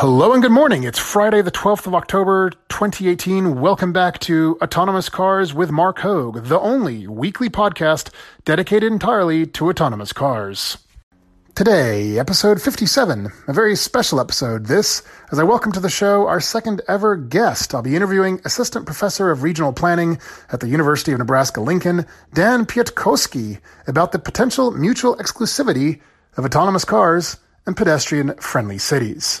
Hello and good morning. It's Friday, the 12th of October, 2018. Welcome back to Autonomous Cars with Mark Hoag, the only weekly podcast dedicated entirely to autonomous cars. Today, episode 57, a very special episode. This, as I welcome to the show our second ever guest. I'll be interviewing Assistant Professor of Regional Planning at the University of Nebraska Lincoln, Dan Piatkowski, about the potential mutual exclusivity of autonomous cars and pedestrian friendly cities.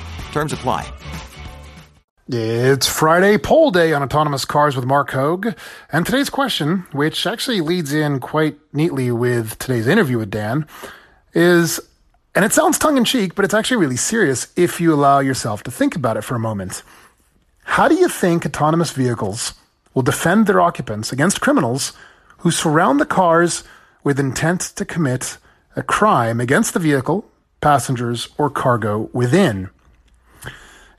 Terms apply. It's Friday poll day on autonomous cars with Mark Hoag. And today's question, which actually leads in quite neatly with today's interview with Dan, is, and it sounds tongue in cheek, but it's actually really serious if you allow yourself to think about it for a moment. How do you think autonomous vehicles will defend their occupants against criminals who surround the cars with intent to commit a crime against the vehicle, passengers, or cargo within?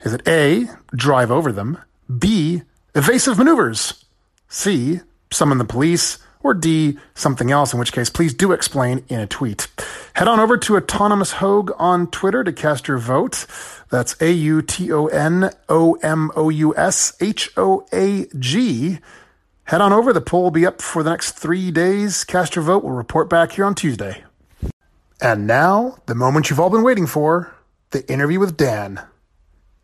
Is it A, drive over them, B, evasive maneuvers, C, summon the police, or D, something else, in which case please do explain in a tweet. Head on over to Autonomous Hoag on Twitter to cast your vote. That's A U T O N O M O U S H O A G. Head on over. The poll will be up for the next three days. Cast your vote. We'll report back here on Tuesday. And now, the moment you've all been waiting for the interview with Dan.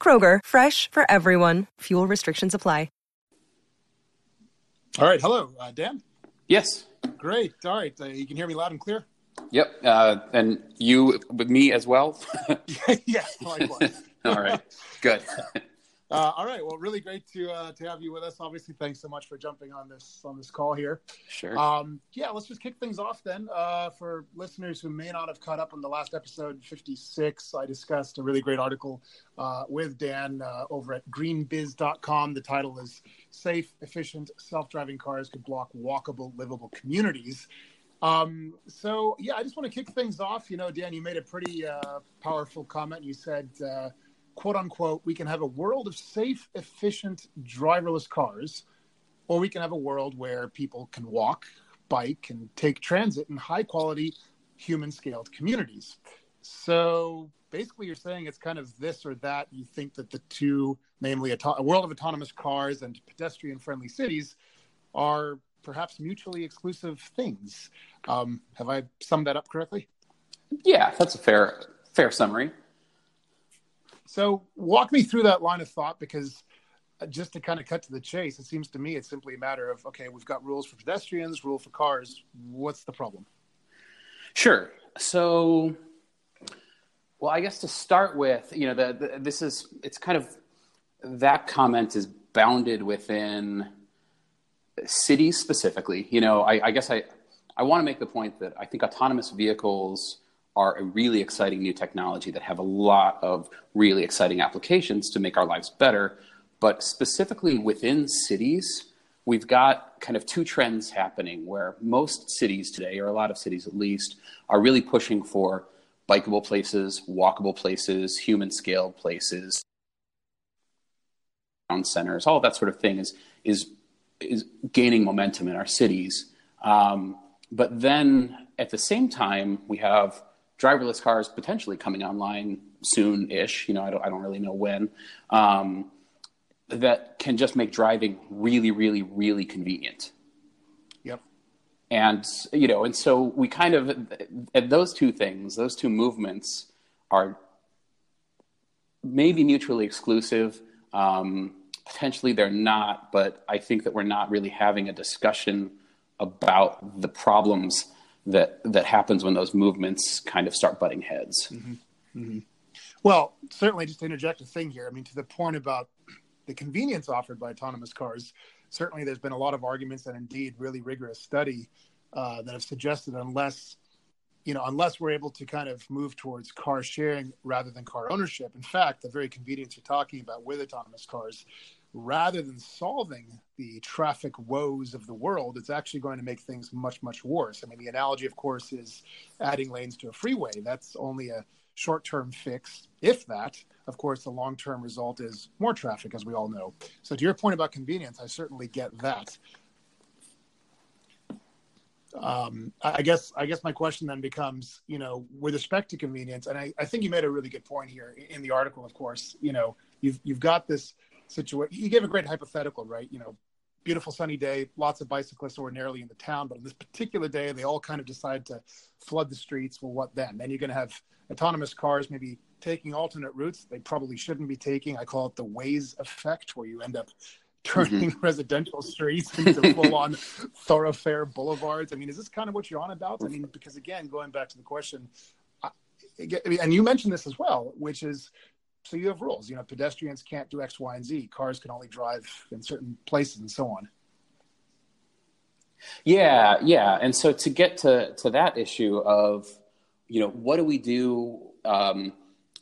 Kroger, fresh for everyone. Fuel restrictions apply. All right. Hello, uh, Dan. Yes. Great. All right. Uh, you can hear me loud and clear? Yep. Uh, and you with me as well? yeah, likewise. All right. Good. Uh, all right. Well, really great to uh, to have you with us. Obviously, thanks so much for jumping on this on this call here. Sure. Um, yeah, let's just kick things off then. Uh, for listeners who may not have caught up on the last episode, fifty six, I discussed a really great article uh, with Dan uh, over at greenbiz.com. The title is "Safe, Efficient, Self Driving Cars Could Block Walkable, Livable Communities." Um, so yeah, I just want to kick things off. You know, Dan, you made a pretty uh, powerful comment. You said quote unquote, we can have a world of safe, efficient, driverless cars, or we can have a world where people can walk, bike, and take transit in high quality, human scaled communities. So basically, you're saying it's kind of this or that. You think that the two, namely a, world of autonomous cars and pedestrian friendly cities, are perhaps mutually exclusive things. Um, have I summed that up correctly? Yeah, that's a fair fair summary. So walk me through that line of thought because uh, just to kind of cut to the chase, it seems to me it's simply a matter of okay, we've got rules for pedestrians, rule for cars. What's the problem? Sure. So, well, I guess to start with, you know, the, the, this is it's kind of that comment is bounded within cities specifically. You know, I, I guess I I want to make the point that I think autonomous vehicles are a really exciting new technology that have a lot of really exciting applications to make our lives better. But specifically within cities, we've got kind of two trends happening where most cities today, or a lot of cities at least, are really pushing for bikeable places, walkable places, human scale places, town centers, all that sort of thing is is is gaining momentum in our cities. Um, but then at the same time, we have driverless cars potentially coming online soon-ish. You know, I don't, I don't really know when. Um, that can just make driving really, really, really convenient. Yep. And you know, and so we kind of at those two things, those two movements are maybe mutually exclusive, um, potentially they're not, but I think that we're not really having a discussion about the problems that that happens when those movements kind of start butting heads. Mm-hmm. Mm-hmm. Well, certainly, just to interject a thing here. I mean, to the point about the convenience offered by autonomous cars, certainly there's been a lot of arguments and indeed really rigorous study uh, that have suggested unless you know unless we're able to kind of move towards car sharing rather than car ownership in fact the very convenience you're talking about with autonomous cars rather than solving the traffic woes of the world, it's actually going to make things much, much worse. I mean, the analogy, of course, is adding lanes to a freeway. That's only a short term fix, if that. Of course, the long term result is more traffic, as we all know. So, to your point about convenience, I certainly get that. Um, I guess I guess my question then becomes, you know, with respect to convenience, and I, I think you made a really good point here in the article. Of course, you know, you've you've got this situation. You gave a great hypothetical, right? You know, beautiful sunny day, lots of bicyclists ordinarily in the town, but on this particular day, they all kind of decide to flood the streets. Well, what then? Then you're going to have autonomous cars maybe taking alternate routes they probably shouldn't be taking. I call it the Waze effect, where you end up turning mm-hmm. residential streets into full on thoroughfare boulevards. I mean, is this kind of what you're on about? I mean, because again, going back to the question, I, and you mentioned this as well, which is so you have rules. You know, pedestrians can't do X, Y, and Z. Cars can only drive in certain places, and so on. Yeah, yeah. And so to get to to that issue of, you know, what do we do um,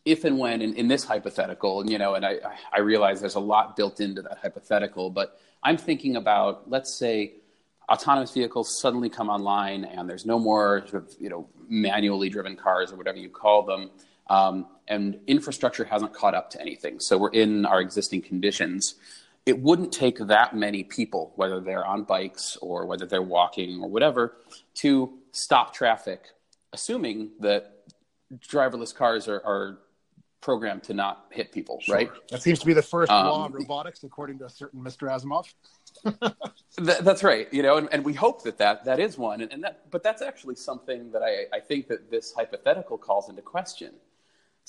if and when in, in this hypothetical? And you know, and I I realize there's a lot built into that hypothetical, but I'm thinking about let's say autonomous vehicles suddenly come online and there's no more sort of you know manually driven cars or whatever you call them um, and infrastructure hasn't caught up to anything. So we're in our existing conditions. It wouldn't take that many people, whether they're on bikes or whether they're walking or whatever, to stop traffic, assuming that driverless cars are, are programmed to not hit people, sure. right? That seems to be the first um, law of robotics, according to a certain Mr. Asimov. that, that's right, you know, and, and, we hope that, that that is one, and, and that, but that's actually something that I, I think that this hypothetical calls into question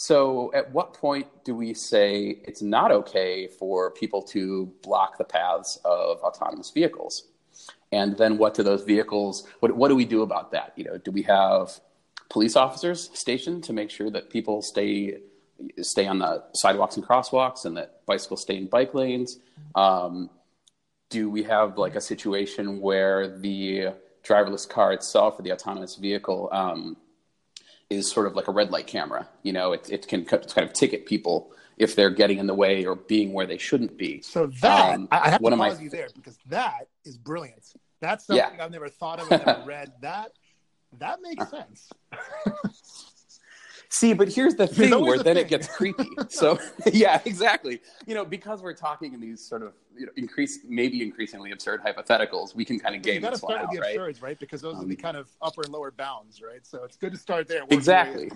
so, at what point do we say it's not okay for people to block the paths of autonomous vehicles? And then, what do those vehicles? What, what do we do about that? You know, do we have police officers stationed to make sure that people stay stay on the sidewalks and crosswalks, and that bicycles stay in bike lanes? Um, do we have like a situation where the driverless car itself or the autonomous vehicle um, is sort of like a red light camera. You know, it, it can kind of ticket people if they're getting in the way or being where they shouldn't be. So that um, I have to pause my... you there because that is brilliant. That's something yeah. I've never thought of, I've never read. That that makes sense. See, but here's the thing where the then thing. it gets creepy. So yeah, exactly. You know, because we're talking in these sort of you know increase maybe increasingly absurd hypotheticals, we can kind of game out, the right? absurds, right? Because those um, are the um, kind of upper and lower bounds, right? So it's good to start there. Exactly.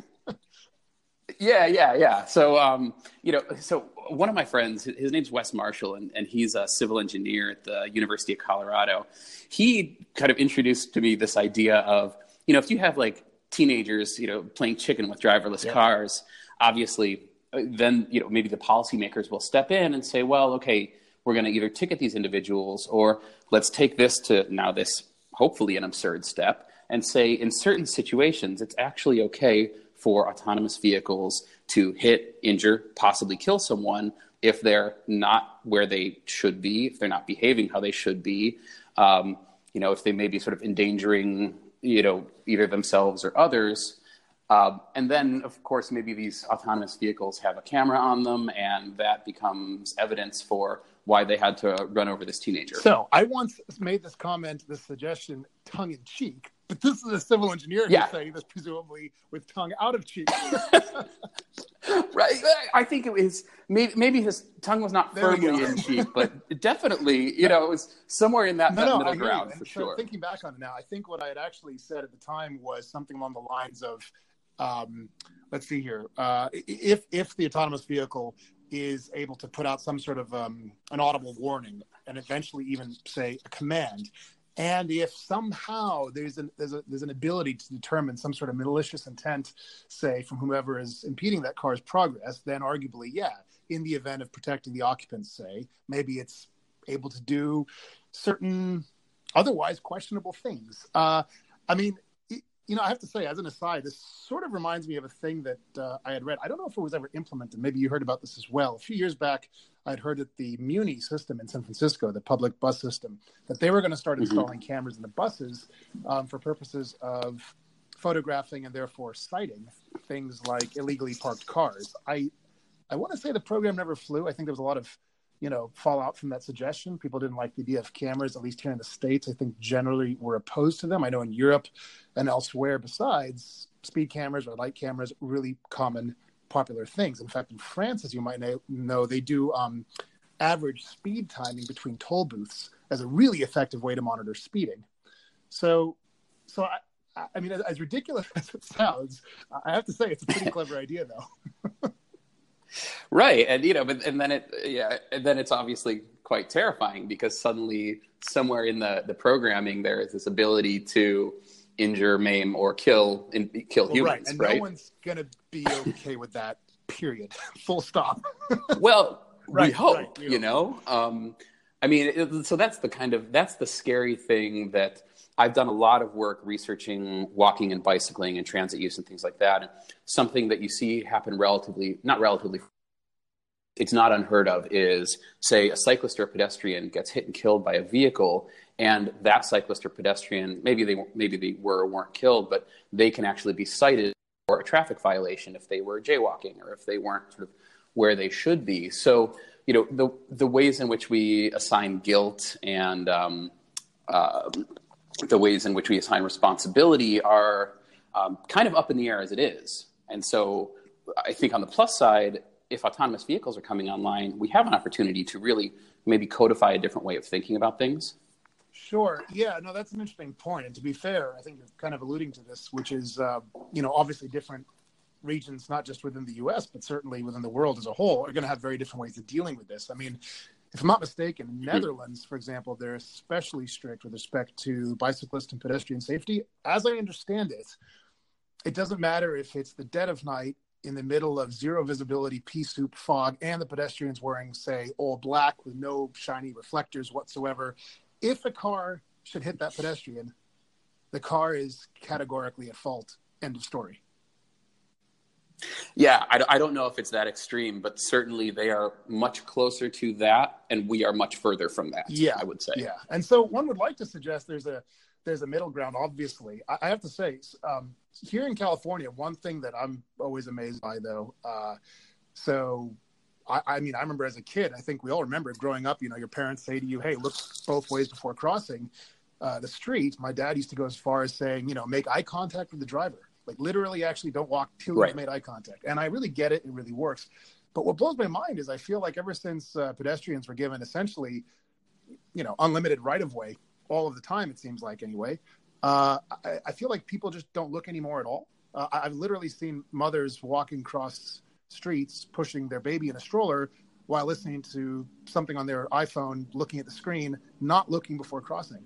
yeah, yeah, yeah. So, um, you know, so one of my friends, his name's Wes Marshall, and, and he's a civil engineer at the University of Colorado. He kind of introduced to me this idea of, you know, if you have like teenagers, you know, playing chicken with driverless yeah. cars, obviously, uh, then you know maybe the policymakers will step in and say, well, okay, we're going to either ticket these individuals or let's take this to now this hopefully an absurd step and say in certain situations it's actually okay for autonomous vehicles to hit, injure, possibly kill someone if they're not where they should be, if they're not behaving how they should be, um, you know, if they may be sort of endangering you know, either themselves or others. Uh, and then, of course, maybe these autonomous vehicles have a camera on them, and that becomes evidence for why they had to run over this teenager. So, I once made this comment, this suggestion, tongue in cheek, but this is a civil engineer yeah. who's saying this, presumably with tongue out of cheek. right. I think it was maybe, maybe his tongue was not firmly in cheek, but definitely, you know, it was somewhere in that, no, that no, middle ground for sure. Thinking back on it now, I think what I had actually said at the time was something along the lines of, um, let's see here, uh, if if the autonomous vehicle is able to put out some sort of um, an audible warning and eventually even say a command and if somehow there's an there's, a, there's an ability to determine some sort of malicious intent, say from whomever is impeding that car's progress, then arguably, yeah, in the event of protecting the occupants, say. Maybe it's able to do certain otherwise questionable things. Uh, I mean, you know, I have to say, as an aside, this sort of reminds me of a thing that uh, I had read. I don't know if it was ever implemented. Maybe you heard about this as well. A few years back, I'd heard that the Muni system in San Francisco, the public bus system, that they were going to start mm-hmm. installing mm-hmm. cameras in the buses um, for purposes of photographing and therefore citing things like illegally parked cars. I I want to say the program never flew. I think there was a lot of you know fallout from that suggestion. People didn't like the idea of cameras, at least here in the states. I think generally were opposed to them. I know in Europe and elsewhere, besides speed cameras or light cameras, really common popular things. In fact, in France, as you might know, they do um, average speed timing between toll booths as a really effective way to monitor speeding. So, so I, I mean, as, as, ridiculous as it sounds, I have to say it's a pretty clever idea, though. right, and you know, but and then it, yeah, and then it's obviously quite terrifying because suddenly somewhere in the the programming there is this ability to injure, maim, or kill in, kill well, humans. Right, and right? no one's gonna be okay with that. Period. Full stop. well, right, we hope, right, you know. Um, I mean, it, so that's the kind of that's the scary thing that I've done a lot of work researching walking and bicycling and transit use and things like that. And something that you see happen relatively, not relatively, it's not unheard of is, say, a cyclist or a pedestrian gets hit and killed by a vehicle, and that cyclist or pedestrian, maybe they maybe they were or weren't killed, but they can actually be cited for a traffic violation if they were jaywalking or if they weren't sort of where they should be. So, you know, the the ways in which we assign guilt and um, uh, the ways in which we assign responsibility are um, kind of up in the air as it is. And so I think on the plus side, if autonomous vehicles are coming online, we have an opportunity to really maybe codify a different way of thinking about things. Sure. Yeah. No, that's an interesting point. And to be fair, I think you're kind of alluding to this, which is, uh, you know, obviously different regions, not just within the U.S., but certainly within the world as a whole, are going to have very different ways of dealing with this. I mean, if I'm not mistaken, in mm-hmm. Netherlands, for example, they're especially strict with respect to bicyclist and pedestrian safety. As I understand it, it doesn't matter if it's the dead of night in the middle of zero visibility pea soup fog and the pedestrians wearing, say, all black with no shiny reflectors whatsoever. If a car should hit that pedestrian, the car is categorically at fault. End of story. Yeah, I, I, don't know if it's that extreme, but certainly they are much closer to that, and we are much further from that. Yeah, I would say. Yeah, and so one would like to suggest there's a there's a middle ground. Obviously, I, I have to say, um, here in California, one thing that I'm always amazed by, though, uh, so. I, I mean, I remember as a kid, I think we all remember growing up, you know, your parents say to you, Hey, look both ways before crossing uh, the street. My dad used to go as far as saying, you know, make eye contact with the driver like literally, actually, don't walk till right. you've made eye contact. And I really get it; it really works. But what blows my mind is I feel like ever since uh, pedestrians were given essentially, you know, unlimited right of way all of the time, it seems like anyway. Uh, I, I, feel like people just don't look anymore at all. Uh, I've literally seen mothers walking across streets pushing their baby in a stroller while listening to something on their iPhone, looking at the screen, not looking before crossing.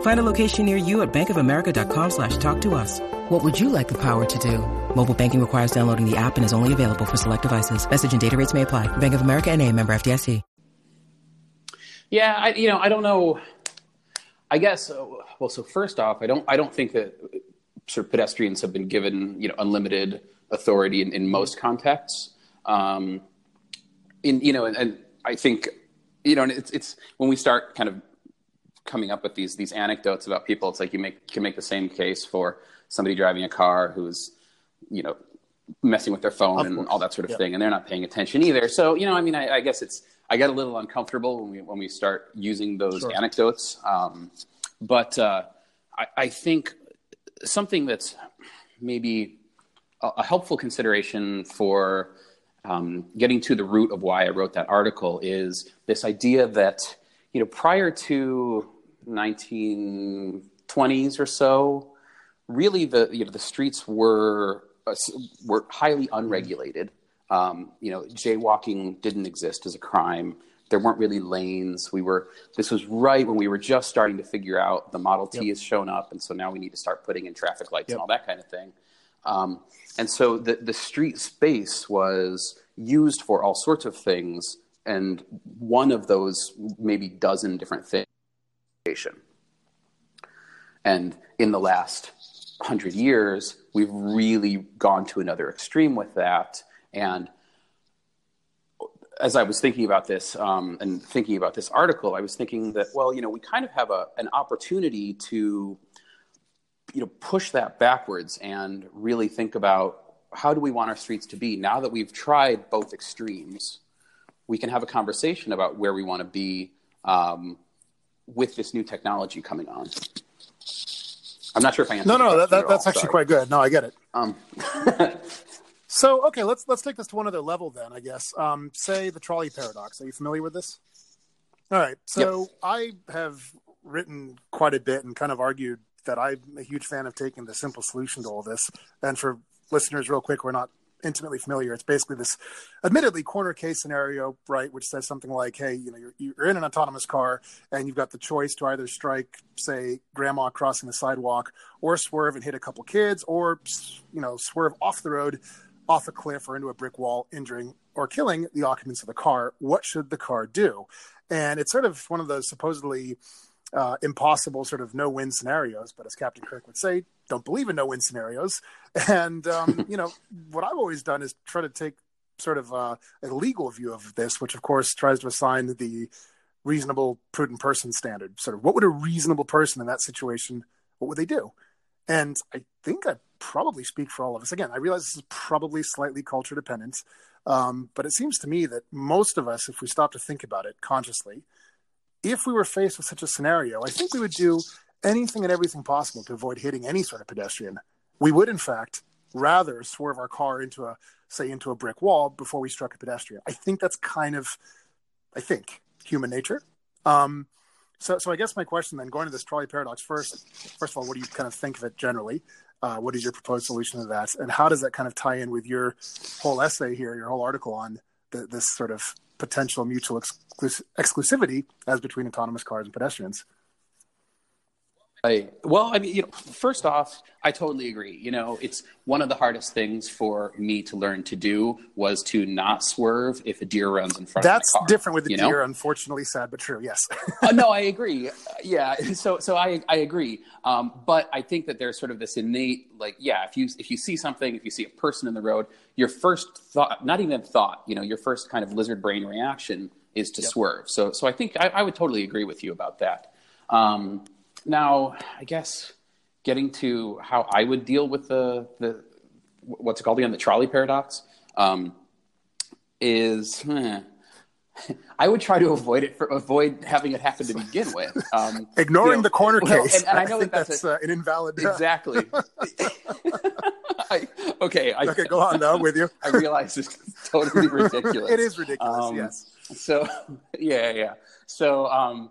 Find a location near you at bankofamerica.com slash talk to us. What would you like the power to do? Mobile banking requires downloading the app and is only available for select devices. Message and data rates may apply. Bank of America and a member FDIC. Yeah, I, you know, I don't know. I guess, uh, well, so first off, I don't, I don't think that sort of pedestrians have been given, you know, unlimited authority in, in most contexts. Um, in, you know, and, and I think, you know, and it's, it's when we start kind of coming up with these these anecdotes about people. It's like you make can make the same case for somebody driving a car who's you know messing with their phone of and course. all that sort of yeah. thing, and they're not paying attention either. So you know, I mean, I, I, guess it's I get a little uncomfortable when we when we start using those sure. anecdotes, um, but uh, I, I think something that's maybe a, a helpful consideration for um, getting to the root of why I wrote that article is this idea that you know prior to 1920s or so, really the you know the streets were uh, were highly unregulated. Um, you know, jaywalking didn't exist as a crime. There weren't really lanes. We were. This was right when we were just starting to figure out the Model T yep. has shown up, and so now we need to start putting in traffic lights yep. and all that kind of thing. Um, and so the the street space was used for all sorts of things, and one of those maybe dozen different things. And in the last hundred years, we've really gone to another extreme with that. And as I was thinking about this um, and thinking about this article, I was thinking that, well, you know, we kind of have a, an opportunity to, you know, push that backwards and really think about how do we want our streets to be now that we've tried both extremes. We can have a conversation about where we want to be um, with this new technology coming on. I'm not sure if I answered. No, no, that, that, that's actually Sorry. quite good. No, I get it. Um. so, okay, let's let's take this to one other level then. I guess. Um, say the trolley paradox. Are you familiar with this? All right. So yep. I have written quite a bit and kind of argued that I'm a huge fan of taking the simple solution to all this. And for listeners, real quick, we're not intimately familiar. It's basically this, admittedly, corner case scenario, right, which says something like, "Hey, you know, you're, you're in an autonomous car and you've got the choice to either strike, say, grandma crossing the sidewalk, or swerve and hit a couple kids, or you know, swerve off the road, off a cliff or into a brick wall, injuring or killing the occupants of the car. What should the car do?" And it's sort of one of those supposedly uh, impossible sort of no win scenarios. But as Captain Kirk would say, don't believe in no win scenarios. And, um, you know, what I've always done is try to take sort of uh, a legal view of this, which of course tries to assign the reasonable, prudent person standard. Sort of what would a reasonable person in that situation, what would they do? And I think I probably speak for all of us. Again, I realize this is probably slightly culture dependent, um, but it seems to me that most of us, if we stop to think about it consciously, if we were faced with such a scenario, I think we would do anything and everything possible to avoid hitting any sort of pedestrian. We would, in fact, rather swerve our car into a, say, into a brick wall before we struck a pedestrian. I think that's kind of, I think, human nature. Um, so, so I guess my question then, going to this trolley paradox first, first of all, what do you kind of think of it generally? Uh, what is your proposed solution to that, and how does that kind of tie in with your whole essay here, your whole article on the, this sort of potential mutual exclus- exclusivity as between autonomous cars and pedestrians. I, well, I mean, you know, first off, I totally agree. You know, it's one of the hardest things for me to learn to do was to not swerve if a deer runs in front That's of. That's different with the deer, know? unfortunately, sad but true. Yes. uh, no, I agree. Yeah. So, so I, I agree. Um, but I think that there's sort of this innate, like, yeah, if you if you see something, if you see a person in the road, your first thought, not even thought, you know, your first kind of lizard brain reaction is to yep. swerve. So, so I think I, I, would totally agree with you about that. Um, now, I guess getting to how I would deal with the the what's it called again, the trolley paradox, um, is. Eh, I would try to avoid it for avoid having it happen to begin with. Um, Ignoring you know, the corner well, case, and, and I know I that that's, that's a, uh, an invalid. Exactly. I, okay. I, okay, go on though. With you, I realize it's totally ridiculous. it is ridiculous. Um, yes. So, yeah, yeah. So, um,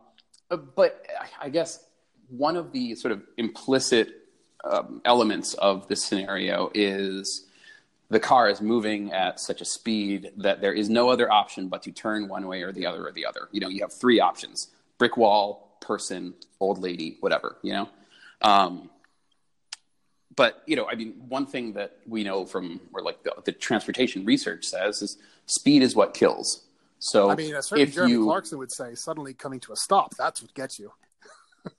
but I guess one of the sort of implicit um, elements of this scenario is the car is moving at such a speed that there is no other option but to turn one way or the other or the other. You know, you have three options: brick wall, person, old lady, whatever. You know. Um, but you know, I mean, one thing that we know from or like the, the transportation research says is speed is what kills. So I mean, a certain Jeremy you, Clarkson would say, suddenly coming to a stop, that's what gets you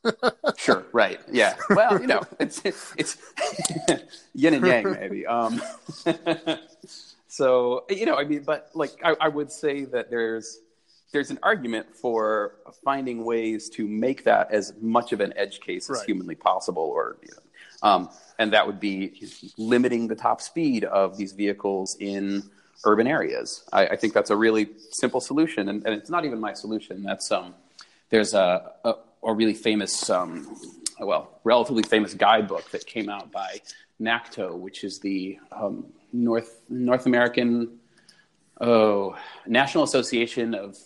sure, right, yeah. Well, you know, it's it's, yin and yang, maybe. Um, so you know, I mean, but like, I, I, would say that there's there's an argument for finding ways to make that as much of an edge case as right. humanly possible, or you know, um, and that would be limiting the top speed of these vehicles in urban areas. I, I think that's a really simple solution, and, and, it's not even my solution. That's um, there's a, a a really famous, um, well, relatively famous guidebook that came out by NACTO, which is the um, North North American oh, National Association of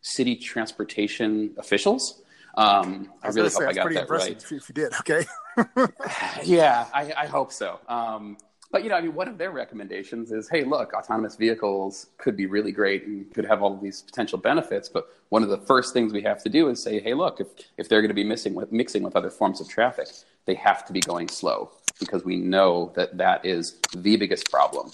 City Transportation Officials. Um, I, I really hope say, I got that right. If you, did, okay. yeah, I, I, hope so. Um, but you know, I mean, one of their recommendations is, hey, look, autonomous vehicles could be really great and could have all of these potential benefits. But one of the first things we have to do is say, hey, look, if if they're going to be mixing with mixing with other forms of traffic, they have to be going slow because we know that that is the biggest problem.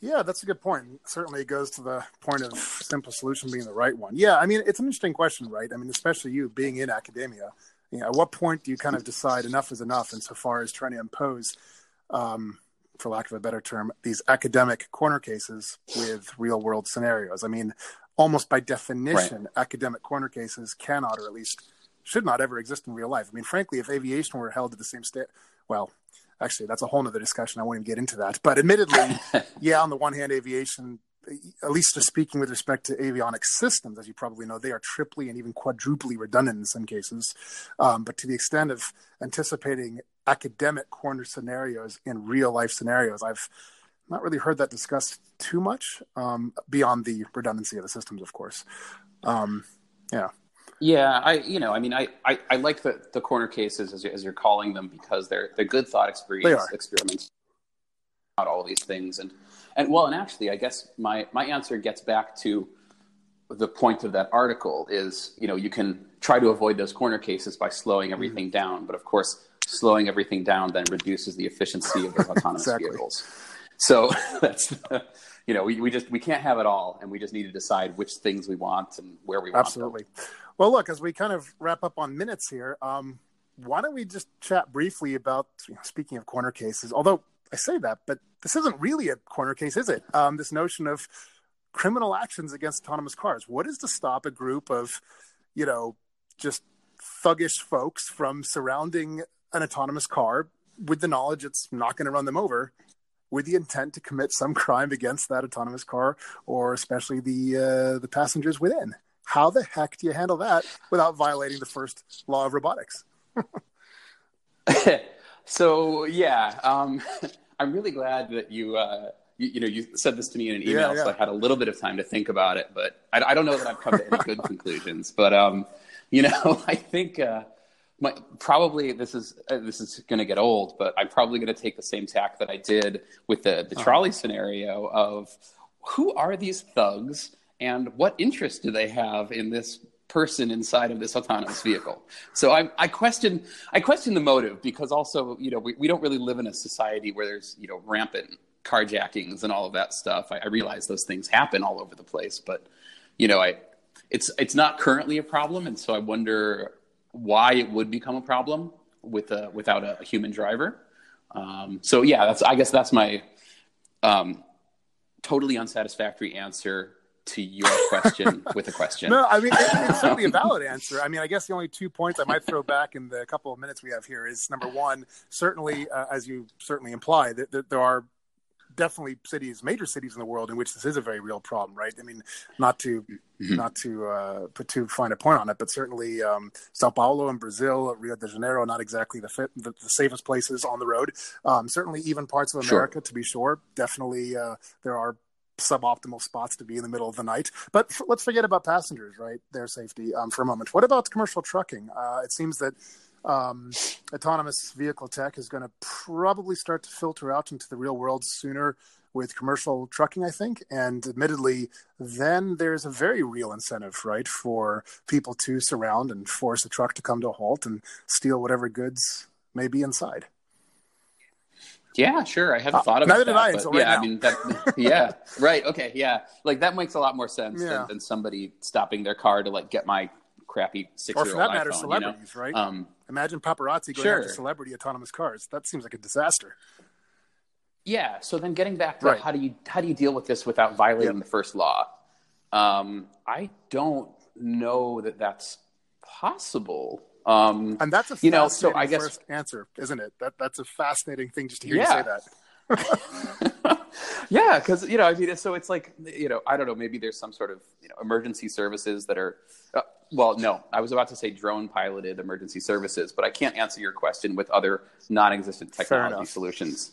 Yeah, that's a good point. Certainly, it goes to the point of simple solution being the right one. Yeah, I mean, it's an interesting question, right? I mean, especially you being in academia. You know, at what point do you kind of decide enough is enough insofar as trying to impose um, for lack of a better term, these academic corner cases with real world scenarios. I mean, almost by definition, right. academic corner cases cannot, or at least should not ever exist in real life. I mean, frankly, if aviation were held to the same state, well, actually, that's a whole other discussion. I won't even get into that. But admittedly, yeah, on the one hand, aviation at least just speaking with respect to avionics systems, as you probably know, they are triply and even quadruply redundant in some cases. Um, but to the extent of anticipating academic corner scenarios in real life scenarios, I've not really heard that discussed too much um, beyond the redundancy of the systems, of course. Um, yeah. Yeah, I you know I mean I, I, I like the, the corner cases as, as you're calling them because they're they're good thought experiments experiments out all these things and and well, and actually, I guess my my answer gets back to the point of that article is you know you can try to avoid those corner cases by slowing mm-hmm. everything mm. down, but of course, slowing everything down then reduces the efficiency of those autonomous exactly. vehicles. So that's you know we, we just we can't have it all, and we just need to decide which things we want and where we want. To. Absolutely. Them. Well, look, as we kind of wrap up on minutes here, um, why don't we just chat briefly about you know, speaking of corner cases? Although I say that, but this isn't really a corner case, is it? Um, this notion of criminal actions against autonomous cars. What is to stop a group of, you know, just thuggish folks from surrounding an autonomous car with the knowledge it's not going to run them over with the intent to commit some crime against that autonomous car or especially the uh, the passengers within how the heck do you handle that without violating the first law of robotics so yeah um, I'm really glad that you, uh, you, you know, you said this to me in an email, yeah, yeah. so I had a little bit of time to think about it. But I, I don't know that I've come to any good conclusions. But um, you know, I think uh, my, probably this is uh, this is going to get old, but I'm probably going to take the same tack that I did with the the uh-huh. trolley uh-huh. scenario of who are these thugs and what interest do they have in this person inside of this autonomous vehicle. So I, I question I question the motive because also you know we, we don't really live in a society where there's you know rampant carjackings and all of that stuff. I, I realize those things happen all over the place, but you know I it's it's not currently a problem, and so I wonder why it would become a problem with a without a, a human driver. Um, so yeah, that's I guess that's my um, totally unsatisfactory answer to your question with a question. No, I mean, it, it's certainly a valid answer. I mean, I guess the only two points I might throw back in the couple of minutes we have here is number one, certainly, uh, as you certainly imply, that, that, there are definitely cities, major cities in the world in which this is a very real problem, right? I mean, not to mm-hmm. not to uh, put too fine a point on it, but certainly um, Sao Paulo in Brazil, Rio de Janeiro, not exactly the, fit, the, the safest places on the road. Um, certainly, even parts of America, sure. to be sure, definitely uh, there are suboptimal spots to be in the middle of the night. But f- let's forget about passengers, right? Their safety um, for a moment. What about commercial trucking? Uh, it seems that um, autonomous vehicle tech is going to probably start to filter out into the real world sooner with commercial trucking, I think. And admittedly, then there's a very real incentive, right, for people to surround and force a truck to come to a halt and steal whatever goods may be inside. Yeah, sure. I haven't uh, thought about neither that. Did I, right yeah, now. I mean, that, yeah, right. Okay, yeah. Like that makes a lot more sense yeah. than, than, somebody stopping their car to like get my crappy six-year-old Or for that matter, celebrities, you know? right? Um, Imagine paparazzi going sure. after celebrity autonomous cars. That seems like a disaster. Yeah. So then, getting back to right. how do you how do you deal with this without violating the first law? Um, I don't know that that's possible. Um, and that's a you know, so I guess first answer, isn't it? That that's a fascinating thing just to hear yeah. you say that. yeah, because you know, I mean, so it's like you know, I don't know, maybe there's some sort of you know emergency services that are. Uh, well, no, I was about to say drone piloted emergency services, but I can't answer your question with other non-existent technology solutions.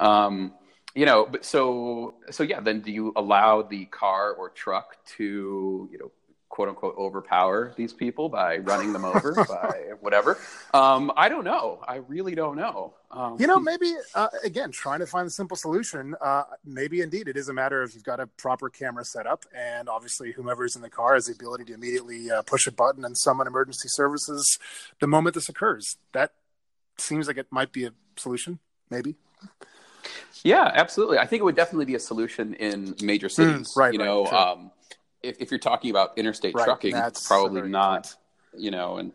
Um, you know, but so so yeah, then do you allow the car or truck to you know quote unquote overpower these people by running them over by whatever. Um, I don't know. I really don't know. Um, you know, maybe uh, again, trying to find a simple solution. Uh, maybe indeed it is a matter of you've got a proper camera set up, and obviously whomever's in the car has the ability to immediately uh, push a button and summon emergency services the moment this occurs. That seems like it might be a solution. Maybe. Yeah, absolutely. I think it would definitely be a solution in major cities. Mm, right. You know, right, sure. um, if, if you're talking about interstate Right, trucking, that's probably not. You know, and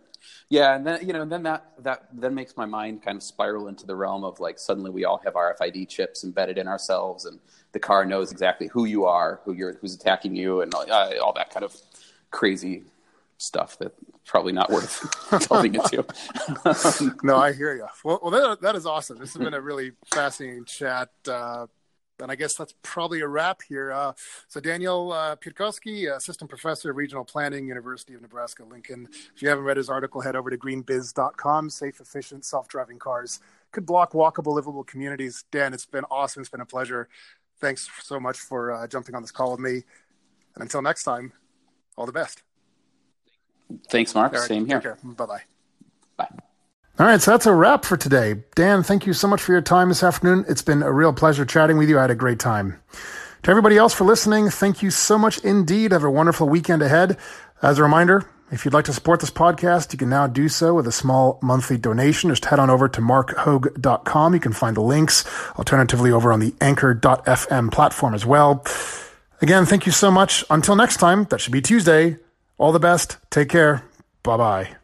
yeah, and then you know, and then that that then makes my mind kind of spiral into the realm of like suddenly we all have RFID chips embedded in ourselves, and the car knows exactly who you are, who you're, who's attacking you, and uh, all that kind of crazy stuff that probably not worth delving into. no, I hear you. Well, well that, that is awesome. This has been a really fascinating chat. Uh, and I guess that's probably a wrap here. Uh, so, Daniel uh, Piatkowski, Assistant Professor of Regional Planning, University of Nebraska Lincoln. If you haven't read his article, head over to greenbiz.com. Safe, efficient, self driving cars could block walkable, livable communities. Dan, it's been awesome. It's been a pleasure. Thanks so much for uh, jumping on this call with me. And until next time, all the best. Thanks, Mark. All right, Same here. Bye bye. Bye. All right, so that's a wrap for today. Dan, thank you so much for your time this afternoon. It's been a real pleasure chatting with you. I had a great time. To everybody else for listening, thank you so much indeed. Have a wonderful weekend ahead. As a reminder, if you'd like to support this podcast, you can now do so with a small monthly donation. Just head on over to markhogue.com. You can find the links, alternatively, over on the anchor.fm platform as well. Again, thank you so much. Until next time, that should be Tuesday. All the best. Take care. Bye bye.